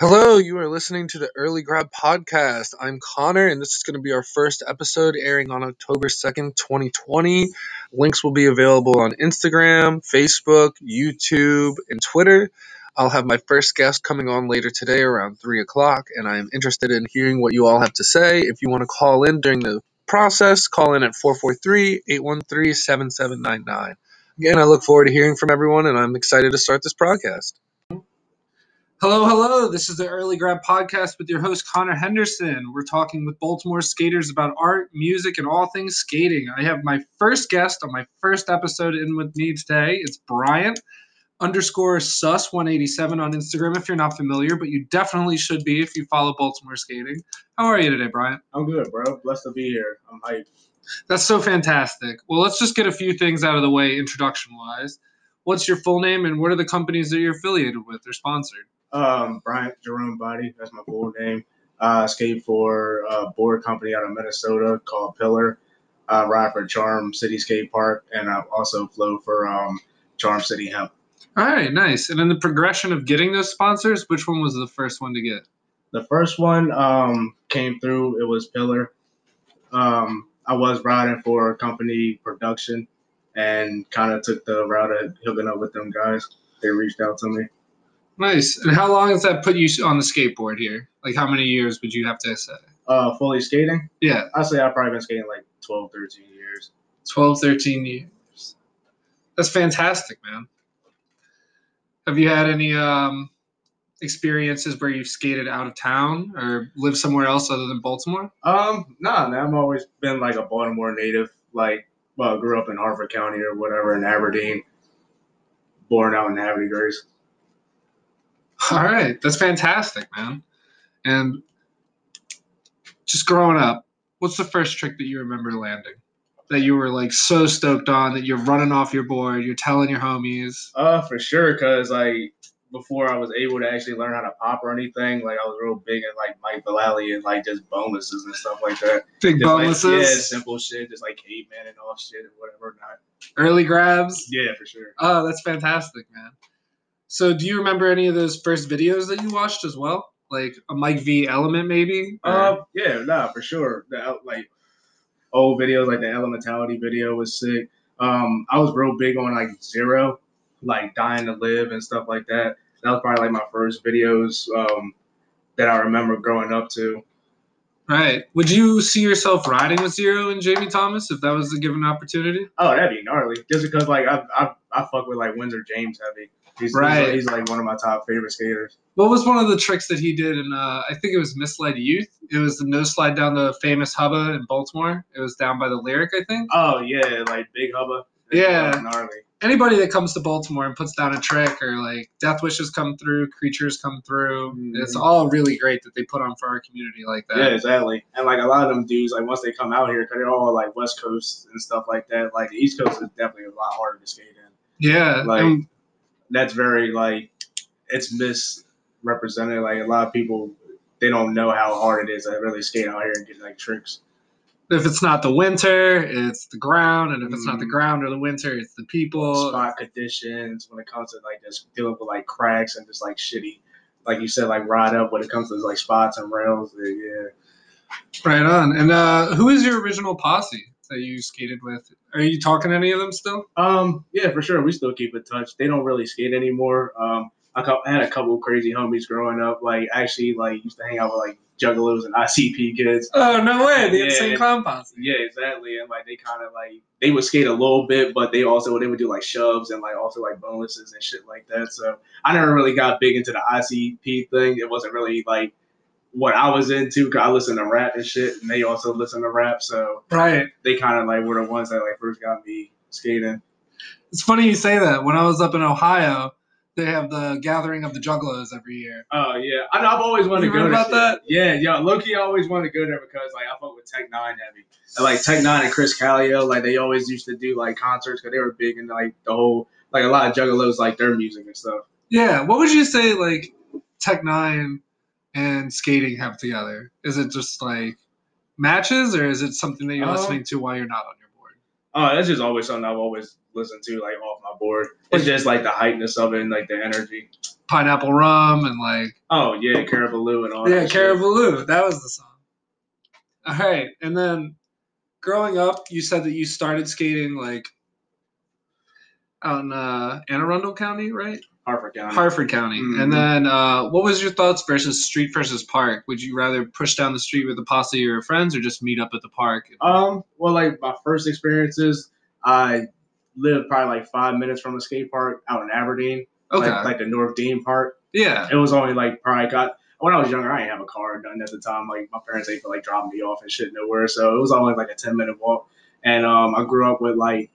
Hello, you are listening to the Early Grab Podcast. I'm Connor, and this is going to be our first episode airing on October 2nd, 2020. Links will be available on Instagram, Facebook, YouTube, and Twitter. I'll have my first guest coming on later today around 3 o'clock, and I am interested in hearing what you all have to say. If you want to call in during the process, call in at 443 813 7799. Again, I look forward to hearing from everyone, and I'm excited to start this podcast. Hello, hello. This is the Early Grab Podcast with your host, Connor Henderson. We're talking with Baltimore skaters about art, music, and all things skating. I have my first guest on my first episode in with me today. It's Bryant underscore sus 187 on Instagram if you're not familiar, but you definitely should be if you follow Baltimore skating. How are you today, Bryant? I'm good, bro. Blessed to be here. I'm hyped. That's so fantastic. Well, let's just get a few things out of the way introduction wise. What's your full name and what are the companies that you're affiliated with or sponsored? Um, Bryant Jerome Body, that's my full name. Uh, skate for a board company out of Minnesota called Pillar. Uh, ride for Charm City Skate Park, and I also flow for um, Charm City Hemp. All right, nice. And in the progression of getting those sponsors, which one was the first one to get? The first one um, came through. It was Pillar. Um, I was riding for a company production, and kind of took the route of hooking up with them guys. They reached out to me. Nice. And how long has that put you on the skateboard here? Like, how many years would you have to say? Uh, fully skating. Yeah, I say I've probably been skating like 12, 13 years. 12, 13 years. That's fantastic, man. Have you had any um, experiences where you've skated out of town or lived somewhere else other than Baltimore? Um, nah, man, I've always been like a Baltimore native. Like, well, I grew up in Harford County or whatever in Aberdeen. Born out in Grace. All right, that's fantastic, man. And just growing up, what's the first trick that you remember landing? That you were like so stoked on that you're running off your board, you're telling your homies. Uh, for sure, cause like before I was able to actually learn how to pop or anything, like I was real big in like Mike Vallely and like just boneless and stuff like that. Big Just, like, boneless, yeah, simple shit, just like caveman and all shit and whatever. Not. early grabs. Yeah, for sure. Oh, that's fantastic, man. So, do you remember any of those first videos that you watched as well? Like a Mike V element, maybe? Or- Uh, yeah, nah, for sure. The like old videos, like the Elementality video was sick. Um, I was real big on like Zero, like Dying to Live and stuff like that. That was probably like my first videos um, that I remember growing up to. right. Would you see yourself riding with Zero and Jamie Thomas if that was a given opportunity? Oh, that'd be gnarly. Just because like I I, I fuck with like Windsor James heavy. He's, Right. he's, he's like one of my top favorite skaters. What was one of the tricks that he did And uh, I think it was Misled Youth? It was the no slide down the famous Hubba in Baltimore. It was down by the Lyric, I think. Oh yeah, like Big Hubba. Yeah. Gnarly. Anybody that comes to Baltimore and puts down a trick or like Death Wishes come through, Creatures come through, Mhm. it's all really great that they put on for our community like that. Yeah, exactly. And like a lot of them dudes, like once they come out here, because they're all like West Coast and stuff like that. Like the East Coast is definitely a lot harder to skate in. Yeah. Like and- that's very like it's misrepresented. Like a lot of people, they don't know how hard it is to really skate out here and get like tricks. if it's not the winter, it's the ground, and if it's not the Mhm. ground or the winter, it's the people. Spot conditions when it comes to like just dealing with like cracks and just like shitty, like you said, like ride up when it comes to like spots and rails. Yeah. Right on. And uh, who is your original posse that you skated with? Are you talking to any of them still? Um, yeah, for sure. We still keep in touch. They don't really skate anymore. Um, I, had a couple of crazy homies growing up. Like actually, like used to hang out with like juggalos and ICP kids. Oh no way! The Yeah. insane clown posse. Yeah, exactly. And like they kind of like they would skate a little bit, but they also they would do like shoves and like also like boneless and shit like that. So I never really got big into the ICP thing. It wasn't really like what I was into. Cause I listen to rap and shit, and they also listen to rap. So Right. they kind of like were the ones that like first got me skating. It's funny you say that. When I was up in Ohio, they have the gathering of the Juggalos every year. Oh yeah, I know. I've always wanted You to go to about shit. that? Yeah, yeah. Loki, I always wanted to go there because like I fuck with Tech N9ne heavy. And, like Tech N9ne and Krizz Kaliko, like they always used to do like concerts because they were big into like the whole like a lot of juggalos like their music and stuff. Yeah. What would you say like Tech N9ne and skating have together? Is it just like matches, or is it something that you're Um, listening to while you're not on your board? Oh, that's just always something I've always listen to like off my board. It's just like the heightness of it and like the energy. Pineapple rum and like Oh yeah, Caribou Lou and all yeah, that. shit. Caribou Lou. That was the song. All right, and then growing up, you said that you started skating like out in uh, Anne Arundel County, right? Harford County. Harford County. Mhm. And then, uh, what was your thoughts versus street versus park? Would you rather push down the street with a posse of your friends, or just meet up at the park? Um, well, like my first experiences, I lived probably like five minutes from a skate park out in Aberdeen, okay. like, like the North Dean Park. yeah. It was only like probably got when I was younger. I didn't have a car or nothing at the time. Like my parents, they could like dropping me off and shit nowhere, so it was only like a ten minute walk. And um, I grew up with like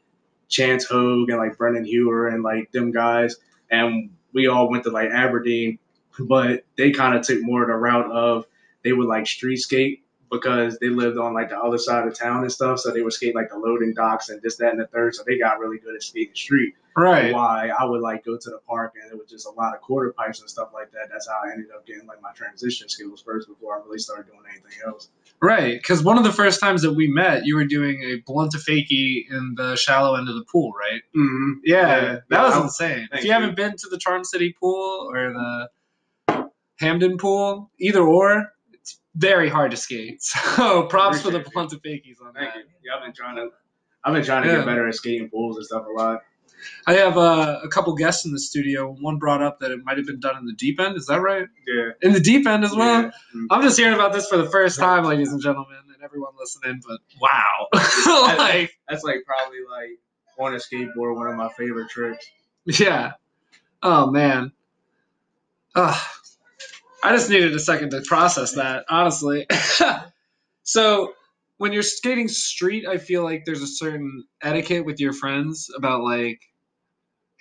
Chance Hogue and like Brendan Hewer and like them guys, and we all went to like Aberdeen, but they kind of took more of the route of they would like street skate because they lived on like the other side of town and stuff. So they would skate like the loading docks and this, that, and the third. So they got really good at skating street. Right. Why I would like go to the park and it was just a lot of quarter pipes and stuff like that. That's how I ended up getting like my transition skills first before I really started doing anything else. Right. Because one of the first times that we met, you were doing a blunt to fakie in the shallow end of the pool, right? Mm-hmm. Yeah, Yeah. that Yeah, was I- insane. If you, you. haven't been to the Charm City pool or the Hampden pool, either or, very hard to skate. So props for the Appreciate blunt to fakies on Thank that. you. Yeah, I've been trying to. I've been trying to Yeah. get better at skating pools and stuff a lot. I have uh, a couple guests in the studio. One brought up that it might have been done in the deep end. Is that right? Yeah. In the deep end as well. Yeah. Mm. I'm just hearing about this for the first time, ladies and gentlemen, and everyone listening. But wow, like That's like probably like on a skateboard one of my favorite tricks. Yeah. Oh man. Ugh. I just needed a second to process that, honestly. so when you're skating street, I feel like there's a certain etiquette with your friends about like,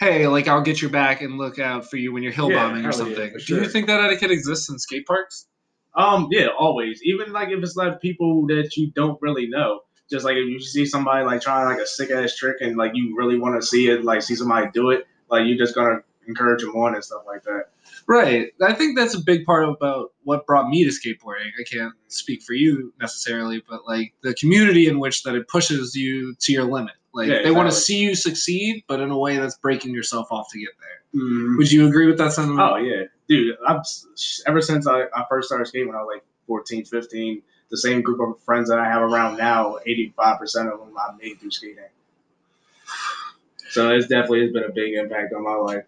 hey, like I'll get your back and look out for you when you're hill Yeah, bombing or hell yeah, something. Do you think that etiquette exists in skate parks? Um, yeah, always. Even like if it's like people that you don't really know. Just like if you see somebody like trying like a sick ass trick and like you really want to see it, like see somebody do it, like you're just gonna encourage them on and stuff like that. Right. I think that's a big part about what brought me to skateboarding. I can't speak for you necessarily, but like the community in which that it pushes you to your limit. Like Yeah, they want to see you succeed, but in a way that's breaking yourself off to get there. Mm-hmm. Would you agree with that sentiment? Oh yeah, dude. I've ever since I, I first started skating when I was like 14, 15, the same group of friends that I have around now, 85% of them I made through skating. So it's definitely has been a big impact on my life.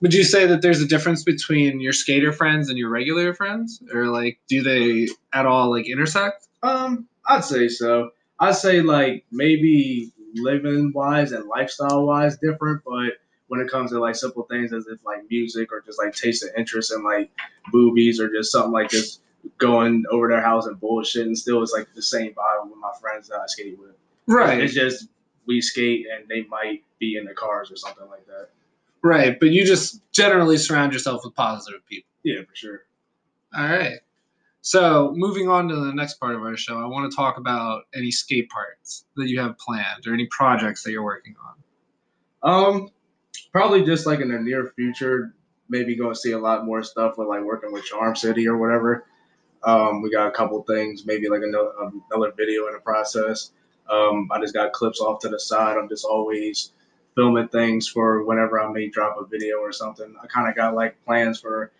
Would you say that there's a difference between your skater friends and your regular friends, or like do they at all like intersect? Um, I'd say so. I'd say like maybe living wise and lifestyle wise different, but when it comes to like simple things as if like music or just like taste of interest in like boobies or just something like just going over their house and bullshit and still it's like the same vibe with my friends that I skate with. Right. It's just we skate and they might be in the cars or something like that. Right. But you just generally surround yourself with positive people. Yeah, for sure. All right. So, moving on to the next part of our show, I want to talk about any skate parts that you have planned or any projects that you're working on. Um, probably just like in the near future, maybe going to see a lot more stuff with like working with Charm City or whatever. Um, we got a couple things, maybe like another um, another video in the process. Um, I just got clips off to the side. I'm just always filming things for whenever I may drop a video or something. I kind of got like plans for.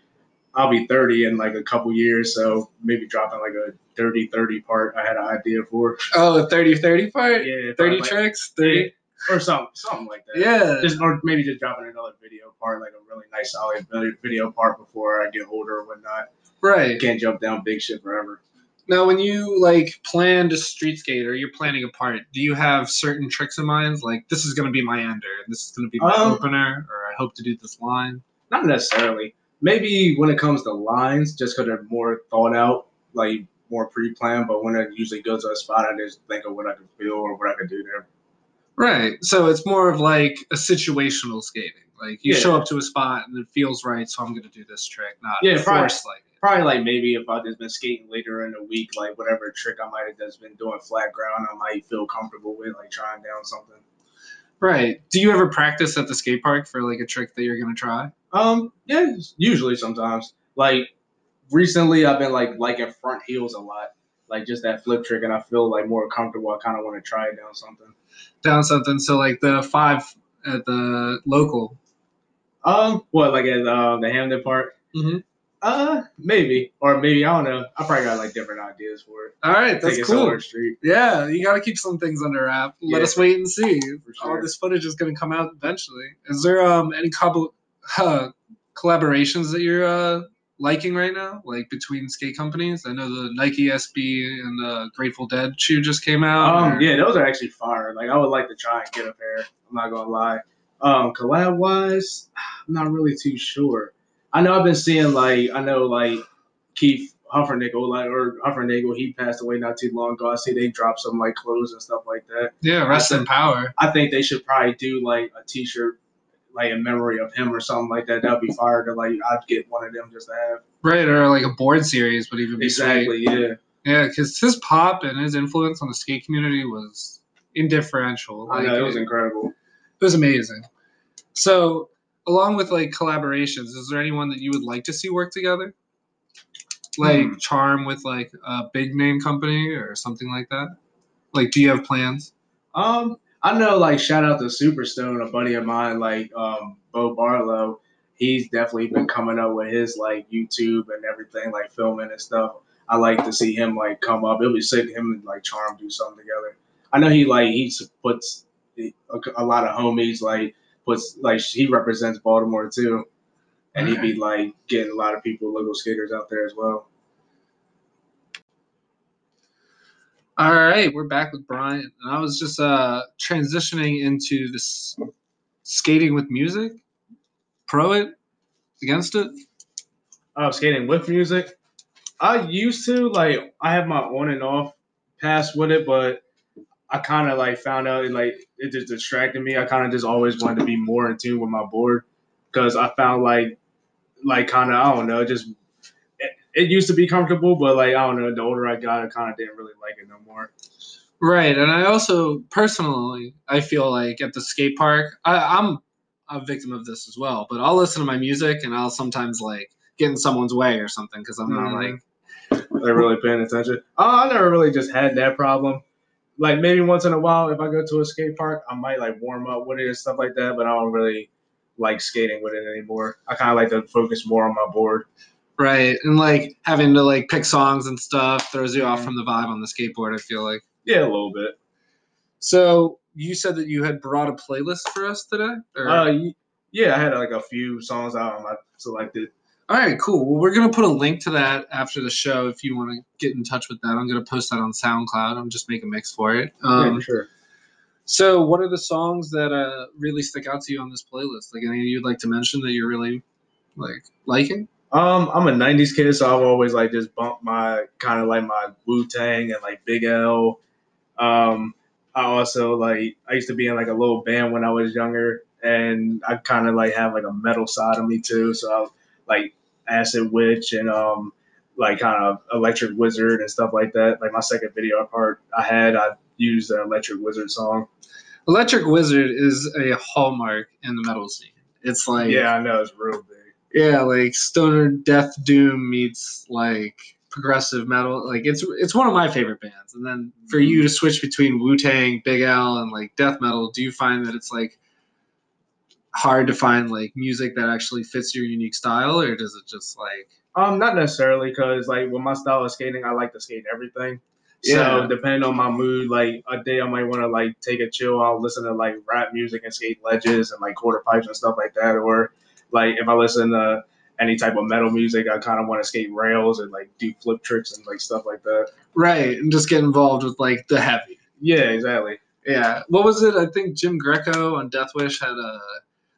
I'll be 30 in like a couple years, so maybe dropping like a 30 30 part. I had an idea for. Oh, the 30 30 part? Yeah, 30 like, tricks? 30? or something, something like that Yeah. just or maybe just dropping another video part, like a really nice solid uh, video part before I get older or whatnot. Right. Can't jump down big shit forever. Now, when you like plan a street skate or you're planning a part, do you have certain tricks in mind? Like, this is going to be my ender, and this is going to be my Um, opener, or I hope to do this line? Not necessarily. Maybe when it comes to lines, just because they're more thought out, like more pre-planned. But when I usually go to a spot, I just think of what I can feel or what I can do there. Right. So it's more of like a situational skating. Like you Yeah. show up to a spot and it feels right, so I'm going to do this trick, not Yeah, force like it. Probably like maybe if I just been skating later in the week, like whatever trick I might have just been doing flat ground, I might feel comfortable with, like trying down something. Right. Do you ever practice at the skate park for like a trick that you're going to try? Um, yeah, usually sometimes. Like recently, I've been like liking front heels a lot. like just that flip trick, and I feel like more comfortable. I kind of want to try it down something. Down something. So like the five at the local. Um, what like at um, the Hampden Park? Mm-hmm. Uh, maybe or maybe I don't know. I probably got like different ideas for it. All right, that's Take cool. Street. Yeah, you got to keep some things under wrap. Let Yeah. us wait and see. For All this footage is going to come out eventually. Is there um any couple uh, collaborations that you're uh, liking right now, like between skate companies? I know the Nike SB and the Grateful Dead shoe just came out. Um, or- yeah, those are actually fire. Like I would like to try and get a pair. I'm not gonna lie. Um, collab wise, I'm not really too sure. I know I've been seeing like I know like Keith Hufnagel, like or Hufnagel, he passed away not too long ago. I see they dropped some like clothes and stuff like that. yeah, rest in power. I think they should probably do like a T-shirt, like in memory of him or something like that. That'd be fire to like. I'd get one of them just to have. Right, or like a board series would even be sweet. Exactly. Yeah. Yeah, because his pop and his influence on the skate community was indifferential. I know it was incredible. It was amazing. So, along with like collaborations, is there anyone that you would like to see work together? Like Hmm. Charm with like a big name company or something like that? Like, do you have plans? Um, I know, like, shout out to Superstone, a buddy of mine, like, um, Bo Barlow. He's definitely been coming up with his, like, YouTube and everything, like, filming and stuff. I like to see him, like, come up. It'll be sick, him and, like, Charm do something together. I know he, like, he puts a, a lot of homies, like, puts, like, he represents Baltimore, too. And he'd be, like, getting a lot of people, local skaters out there as well. All right, we're back with Brian, and I was just uh transitioning into this skating with music. Pro it, against it. uh, skating with music. I used to like I have my on and off pass with it, but I kind of like found out it like it just distracted me. I kind of just always wanted to be more in tune with my board because I found like like kind of I don't know just it, it used to be comfortable, but like I don't know the older I got, I kind of didn't really like it no more. Right, and I also personally, I feel like at the skate park, I, I'm a victim of this as well. But I'll listen to my music, and I'll sometimes like get in someone's way or something because I'm not Mhm. like They're really paying attention. Oh, I never really just had that problem. Like maybe once in a while, if I go to a skate park, I might like warm up with it and stuff like that. But I don't really like skating with it anymore. I kind of like to focus more on my board. right, and like having to like pick songs and stuff throws you off from the vibe on the skateboard. I feel like. Yeah, a little bit. So you said that you had brought a playlist for us today. Or? Uh, yeah, I had like a few songs out I selected. All right, cool. Well, we're gonna put a link to that after the show if you want to get in touch with that. I'm gonna post that on SoundCloud. I'm just making a mix for it. Um, yeah, sure. So, what are the songs that uh, really stick out to you on this playlist? Like any you'd like to mention that you're really like liking? Um, I'm a '90s kid, so I've always like just bumped my kind of like my Wu Tang and like Big L. Um, I also like I used to be in like a little band when I was younger, and I kind of like have like a metal side of me too. So I like Acid Witch and um like kind of Electric Wizard and stuff like that. Like my second video part I had, I used an Electric Wizard song. Electric Wizard is a hallmark in the metal scene. It's like Yeah, I know it's real big. yeah, like stoner death doom meets like progressive metal. Like it's it's one of my favorite bands. And then for you to switch between Wu Tang, Big L, and like death metal, do you find that it's like hard to find like music that actually fits your unique style, or does it just like Um, not necessarily, because like with my style of skating, I like to skate everything. Yeah. So depending on my mood, like a day I might want to like take a chill. I'll listen to like rap music and skate ledges and like quarter pipes and stuff like that. Or like if I listen to any type of metal music, I kind of want to skate rails and like do flip tricks and like stuff like that. right and just get involved with like the heavy? Yeah, exactly. Yeah. What was it? I think Jim Greco on Death Wish had a,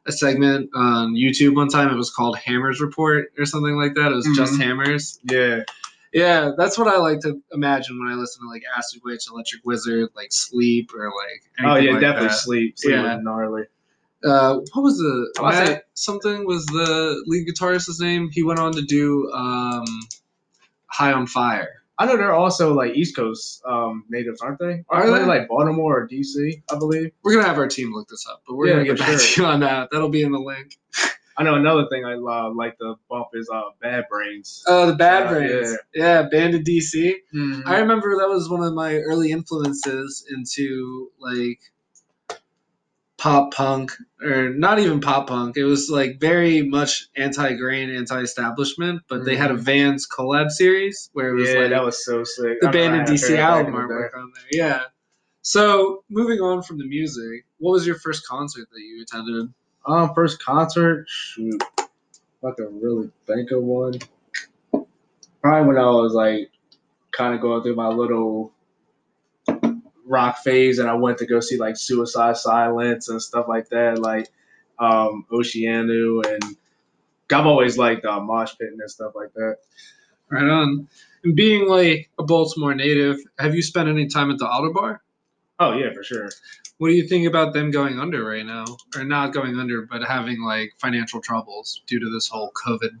a segment on YouTube one time. It was called Hammers Report or something like that. It was just Mhm. hammers. Yeah, Yeah, that's what I like to imagine when I listen to like Acid Witch, Electric Wizard, like Sleep, or like. oh yeah, like definitely that. sleep. Sleep Yeah. gnarly. Uh, what was the I wanna something was the lead guitarist's name? He went on to do um, High on Fire. I know they're also like East Coast um, natives, aren't they? Are they? they like Baltimore or DC? I believe. We're gonna have our team look this up, but we're Yeah, gonna get back sure. to you on that. That'll be in the link. I know another thing I uh, like to bump is uh, Bad Brains. Oh, the Bad Uh, Brains. Yeah. Band of DC. Mhm. I remember that was one of my early influences into like pop punk or not even pop punk. It was like very much anti-grain, anti-establishment, but they had a Vans collab series where it was yeah, like that was so sick. the Band remember of I had a DC album in artwork on there. Yeah. So moving on from the music, what was your first concert that you attended? Um, first concert, shoot, I can really think of one. Probably when I was like kind of going through my little rock phase, and I went to go see like Suicide Silence and stuff like that, like um, Oceano, and I've always liked uh, Mosh Pit and stuff like that. Right on. And being like a Baltimore native, have you spent any time at the Ottobar? Oh yeah, for sure. What do you think about them going under right now, or not going under, but having like financial troubles due to this whole COVID?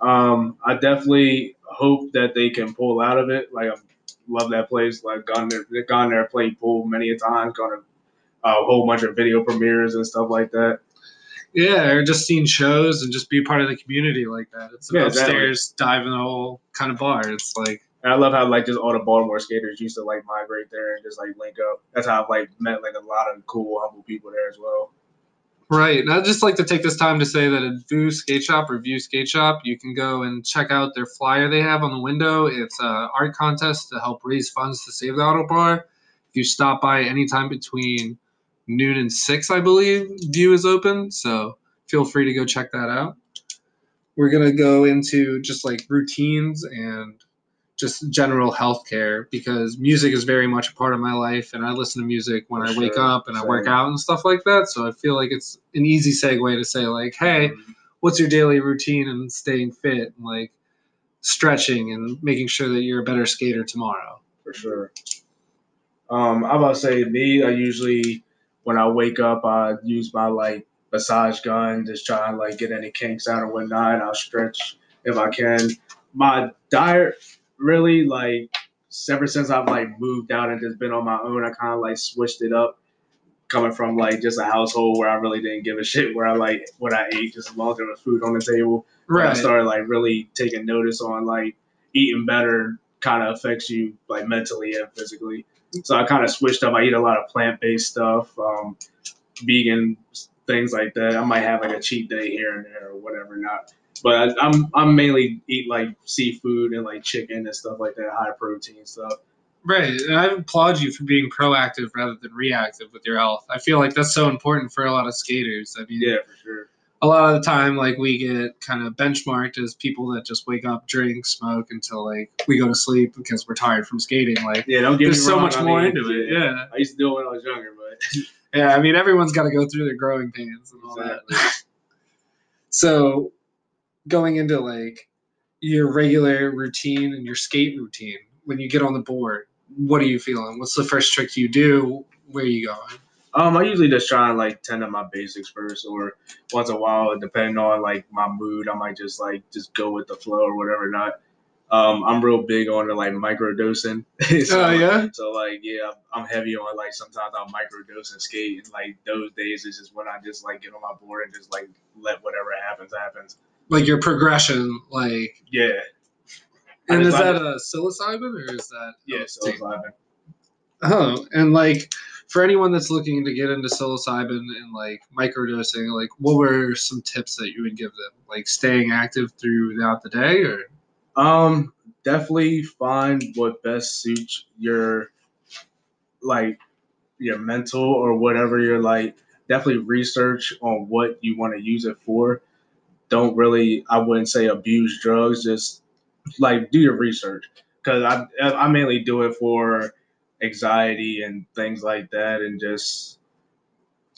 Um, I definitely hope that they can pull out of it. Like I love that place. Like gone there, gone there, played pool many a times. Gone to uh, a whole bunch of video premieres and stuff like that. Yeah, or just seeing shows and just be part of the community like that. It's an Yeah, exactly. upstairs dive in the hole kind of bar. It's like And I love how like just all the Baltimore skaters used to like migrate there and just like link up. That's how I've like met like a lot of cool, humble people there as well. Right. And I'd just like to take this time to say that at Vu Skate Shop or Vu Skate Shop, you can go and check out their flyer they have on the window. It's a art contest to help raise funds to save the Ottobar. If you stop by anytime between noon and six, I believe, Vu is open. So feel free to go check that out. We're gonna go into just like routines and just general healthcare because music is very much a part of my life and I listen to music when For I wake up and I work out and stuff like that. So I feel like it's an easy segue to say like, hey, what's your daily routine and staying fit and like stretching and making sure that you're a better skater tomorrow. for sure. Um, I'm about to say me. I usually when I wake up, I use my like massage gun, just try and like get any kinks out or whatnot. I'll stretch if I can. My diet really like ever since I've like moved out and just been on my own, I kind of like switched it up. Coming from like just a household where I really didn't give a shit where I like what I ate, just as long as there was food on the table. When I started like really taking notice on like eating better kind of affects you like mentally and physically. So I kind of switched up. I eat a lot of plant based stuff, um, vegan things like that. I might have like a cheat day here and there or whatever not. But I, I'm I'm mainly eat like seafood and like chicken and stuff like that, high protein stuff. Right. And I applaud you for being proactive rather than reactive with your health. I feel like that's so important for a lot of skaters. I mean, Yeah, for sure. a lot of the time, like we get kind of benchmarked as people that just wake up, drink, smoke until like we go to sleep because we're tired from skating. Like Yeah, don't get there's so wrong, much I more mean, into it. Yeah. I used to do it when I was younger, but Yeah. I mean, everyone's got to go through their growing pains and all that. So, going into like your regular routine and your skate routine, when you get on the board, what are you feeling? What's the first trick you do? Where are you going? Um, I usually just try and like tend to my basics first, or once in a while, depending on like my mood, I might just like just go with the flow or whatever. Not, um, I'm real big on the like microdosing. so, Oh, yeah? So like, yeah, I'm- I'm heavy on like sometimes I'll microdose and skate, and like those days is just when I just like get on my board and just like let whatever happens happens. Like your progression, like, Yeah, and is that a psilocybin or is that? yeah. It's Oh, and like for anyone that's looking to get into psilocybin and like microdosing, like what were some tips that you would give them? Like staying active throughout the day, or Um, definitely find what best suits your like your mental or whatever you're like. Definitely research on what you want to use it for. Don't really, I wouldn't say abuse drugs. Just like do your research because I I mainly do it for anxiety and things like that, and just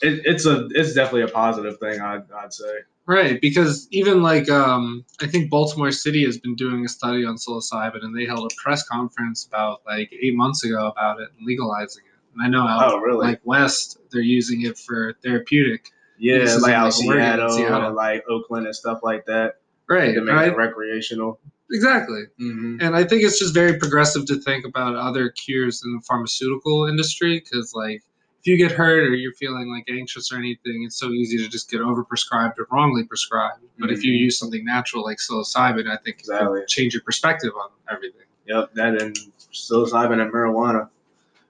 it, it's a it's definitely a positive thing. I'd I'd say. right? Because even like um, I think Baltimore City has been doing a study on psilocybin, and they held a press conference about like eight months ago about it and legalizing it. And I know out Oh, really? like West, they're using it for therapeutic. Yeah, like out like, Seattle, Seattle. and like Oakland and stuff like that. Right, to make right, it recreational. exactly. Mm-hmm. And I think it's just very progressive to think about other cures in the pharmaceutical industry because, like, if you get hurt or you're feeling like anxious or anything, it's so easy to just get overprescribed or wrongly prescribed. But if you Mhm. use something natural like psilocybin, I think it Exactly. can change your perspective on everything. Yep, that and psilocybin and marijuana.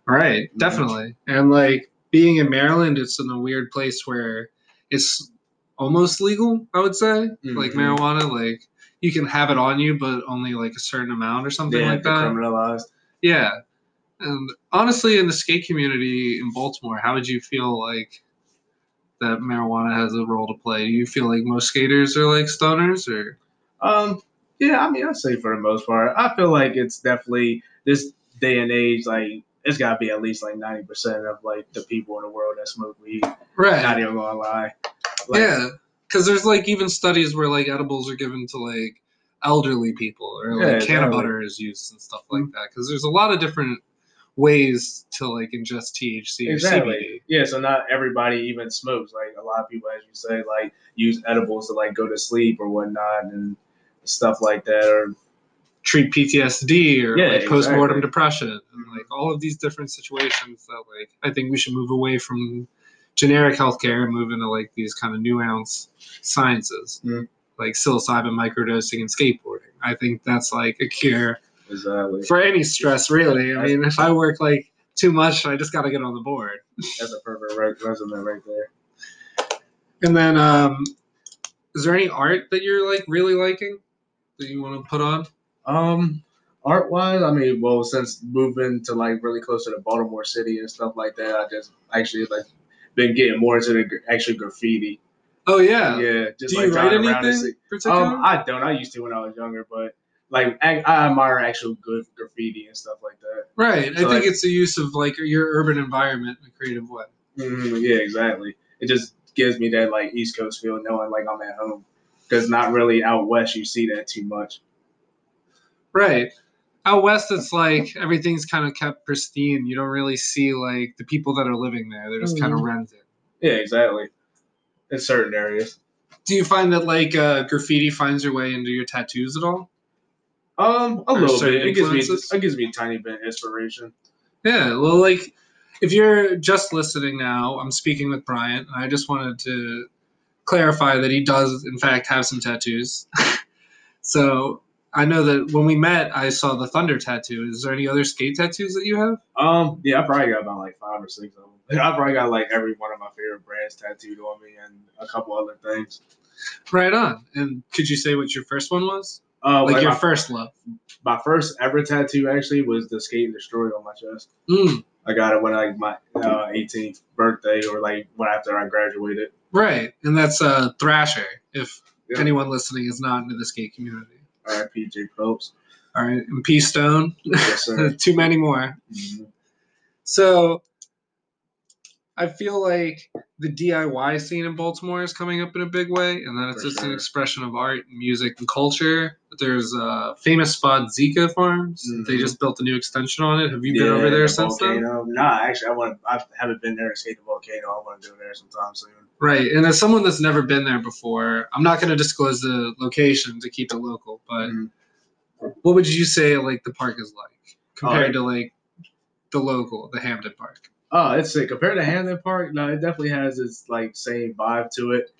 Right, Mhm. definitely. And like being in Maryland, it's in a weird place where it's almost legal, I would say. Like Mhm. marijuana, like you can have it on you, but only like a certain amount or something Yeah, like that. decriminalized. Yeah. And honestly, in the skate community in Baltimore, how would you feel like that marijuana has a role to play? Do you feel like most skaters are like stoners or? Um, yeah, I mean, I'd say for the most part, I feel like it's definitely this day and age, like it's got to be at least like ninety percent of like the people in the world that smoke weed. Right. Not even gonna lie. Like, yeah. Because there's like even studies where like edibles are given to like elderly people or Yeah, like canna exactly. butter is used and stuff like mm-hmm. that. Because there's a lot of different ways to like ingest THC or Exactly. Yeah, so not everybody even smokes. Like a lot of people, as you say, like use edibles to like go to sleep or whatnot and stuff like that. Or treat PTSD or Yeah, like postmortem exactly. depression and like all of these different situations that like I think we should move away from generic healthcare and move into like these kind of nuanced sciences Mm. like psilocybin microdosing and skateboarding. I think that's like a cure exactly, for any stress really. I mean if I work like too much I just gotta get on the board. that's a perfect re- resume right there. And then um is there any art that you're like really liking that you want to put on? Um, art wise, I mean, well, since moving to like really close to the Baltimore City and stuff like that, I just actually like been getting more into the actual graffiti. Oh yeah. Yeah, just Do like you write anything particular? Um, I don't. I used to when I was younger, but like I, I admire actual good graffiti and stuff like that. Right. I think like- it's the use of like your urban environment in a creative way. Mhm, yeah, exactly. It just gives me that like East Coast feel, knowing like I'm at home. Because not really out west, you see that too much. Right. Out west, it's like everything's kind of kept pristine. You don't really see like the people that are living there. They're just kind of rented. Yeah, exactly. In certain areas. Do you find that like uh, graffiti finds your way into your tattoos at all? Um, a Or little bit. It gives me it gives me a tiny bit of inspiration. Yeah. Well, like if you're just listening now, I'm speaking with Bryant, and I just wanted to clarify that he does, in fact, have some tattoos. so I know that when we met, I saw the thunder tattoo. Is there any other skate tattoos that you have? Um, yeah, I probably got about like five or six of them. I probably got like every one of my favorite brands tattooed on me and a couple other things. Right on. And could you say what your first one was? Uh, Like, like your my, first love. my first ever tattoo actually was the skate and destroy on my chest. Mm, I got it when like my uh, 18th birthday or like when after I graduated. right. And that's uh, Thrasher, if Yeah. anyone listening is not into the skate community. Right, PJ Phelps. All right. And P Stone. Yes, sir. Too many more. Mhm. So I feel like the DIY scene in Baltimore is coming up in a big way, and that it's For just an expression of art, and music, and culture. There's a famous spot, Zika Farms. They Mhm. just built a new extension on it. Have you been over there the since then? volcano. Nah, actually, I want. I haven't been there to skate the volcano. I want to do it there sometime soon. Right. And as someone that's never been there before, I'm not going to disclose the location to keep it local, but Mhm. what would you say like the park is like compared to like the local, the Hampden Park? Oh, it's sick. Compared to Hampden Park, no, it definitely has its like same vibe to it.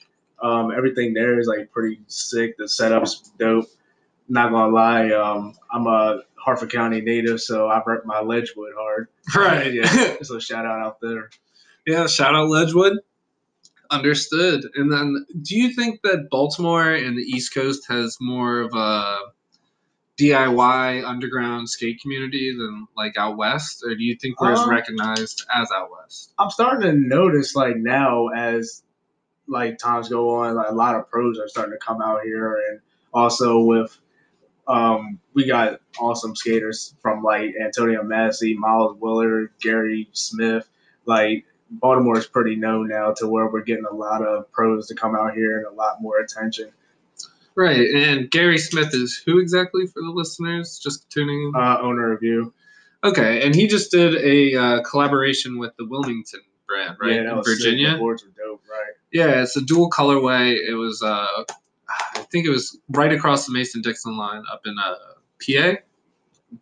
Um, everything there is like pretty sick. The setup's dope. Not gonna lie, um, I'm a Harford County native, so I rep my Ledgewood hard. Right. Yeah. So shout out out there. Yeah, shout out Ledgewood. Understood. And then, do you think that Baltimore and the East Coast has more of a DIY underground skate community than like out west, or do you think we're as Um, recognized as out west? I'm starting to notice like now as like times go on, like a lot of pros are starting to come out here, and also with um, we got awesome skaters from like Antonio Massey, Miles Willard, Gary Smith. Like Baltimore is pretty known now to where we're getting a lot of pros to come out here and a lot more attention. Right. And Gary Smith is who exactly for the listeners just tuning in? Uh, owner of Vu, Okay, and he just did a uh, collaboration with the Wilmington brand, right, yeah, in was sick. Virginia. The boards were dope, right? Yeah, it's a dual colorway. It was, uh, I think it was right across the Mason Dixon line up in uh, PA.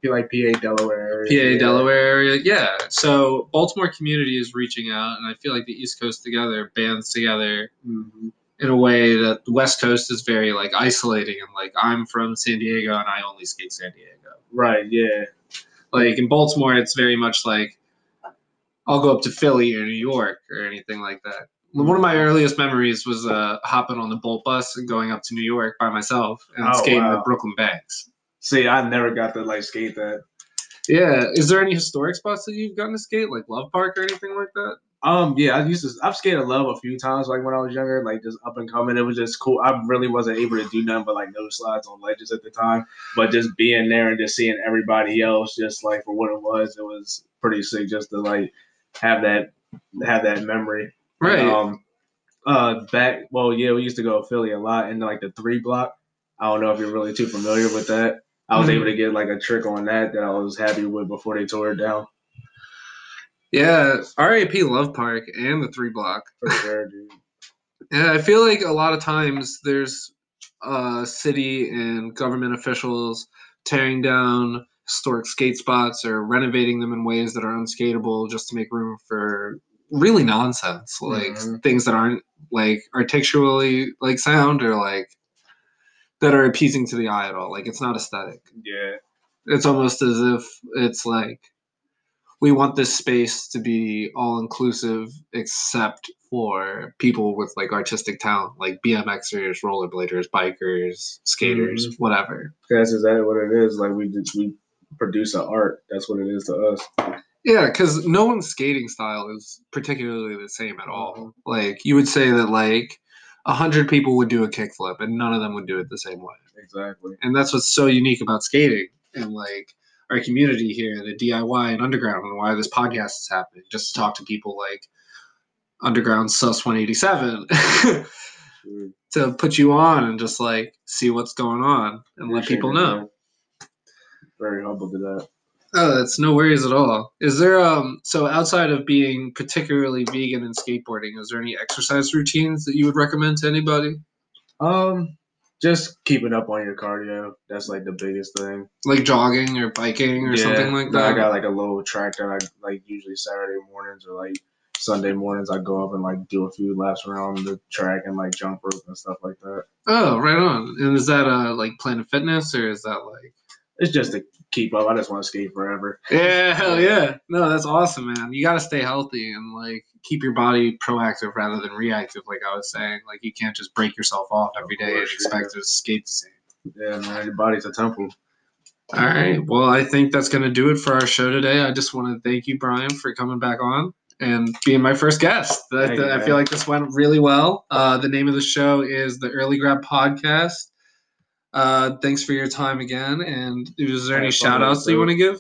feel like PA Delaware. PA. Delaware area. Yeah. So Baltimore community is reaching out, and I feel like the East Coast together bands together Mhm. In a way that the West Coast is very like isolating and like I'm from San Diego and I only skate San Diego. Right. Yeah. Like in Baltimore, it's very much like I'll go up to Philly or New York or anything like that. One of my earliest memories was uh, hopping on the Bolt bus and going up to New York by myself and Oh, skating wow. the Brooklyn Banks. See, I never got to like skate that. Yeah. Is there any historic spots that you've gotten to skate, like Love Park or anything like that? Um, yeah, I used to. I've skated a love a few times, like when I was younger, like just up and coming. It was just cool. I really wasn't able to do nothing but like no slides on ledges at the time. But just being there and just seeing everybody else, just like for what it was, it was pretty sick. Just to like have that, have that memory. Right. Um, uh, back. Well, yeah, we used to go to Philly a lot and like the three block. I don't know if you're really too familiar with that. I was Mhm. able to get like a trick on that that I was happy with before they tore it down. Yeah. RAP Love Park and the three block. For sure, dude. Yeah, I feel like a lot of times there's uh, city and government officials tearing down historic skate spots or renovating them in ways that are unskateable just to make room for really nonsense, like Mhm. things that aren't like architecturally like sound or like that are appeasing to the eye at all. Like it's not aesthetic. Yeah. It's almost as if it's like we want this space to be all inclusive except for people with like artistic talent like bmxers rollerbladers bikers skaters mm-hmm. whatever That's exactly what it is. Like we just we produce an art. That's what it is to us. yeah because no one's skating style is particularly the same at all like you would say that like a hundred people would do a kickflip and none of them would do it the same way Exactly. and that's what's so unique about skating and like our community here, the DIY and underground, and why this podcast is happening, just to talk to people like Underground Sus 187 Mm, to put you on and just like see what's going on and let people know. man. Very humble to that. Oh, that's no worries at all. Is there um so outside of being particularly vegan and skateboarding, is there any exercise routines that you would recommend to anybody? Um, just keeping up on your cardio. That's like the biggest thing. Like jogging or biking or something like that? I got like a little track that I like usually Saturday mornings or like Sunday mornings. I go up and like do a few laps around the track and like jump rope and stuff like that. Oh, right on. And is that uh like Planet Fitness or is that like It's just to keep up. I just want to skate forever. Yeah, hell yeah. No, that's awesome, man. You gotta stay healthy and like keep your body proactive rather than reactive, like I was saying. Like you can't just break yourself off every day and expect to skate the same. Yeah, man. Your body's a temple. All right. Well, I think that's going to do it for our show today. I just want to thank you, Brian, for coming back on and being my first guest. I, you, I feel like this went really well. Uh, the name of the show is the Early Grab Podcast. Uh, thanks for your time again. And is there any shout outs that you want to give?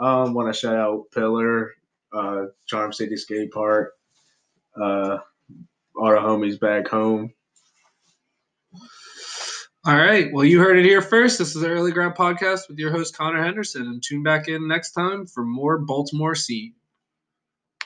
Um, want to shout out Pillar, uh, Charm City Skate Park, uh, all the homies back home. All right. Well, you heard it here first. This is the Early Grab Podcast with your host, Connor Henderson. And tune back in next time for more Baltimore Scene.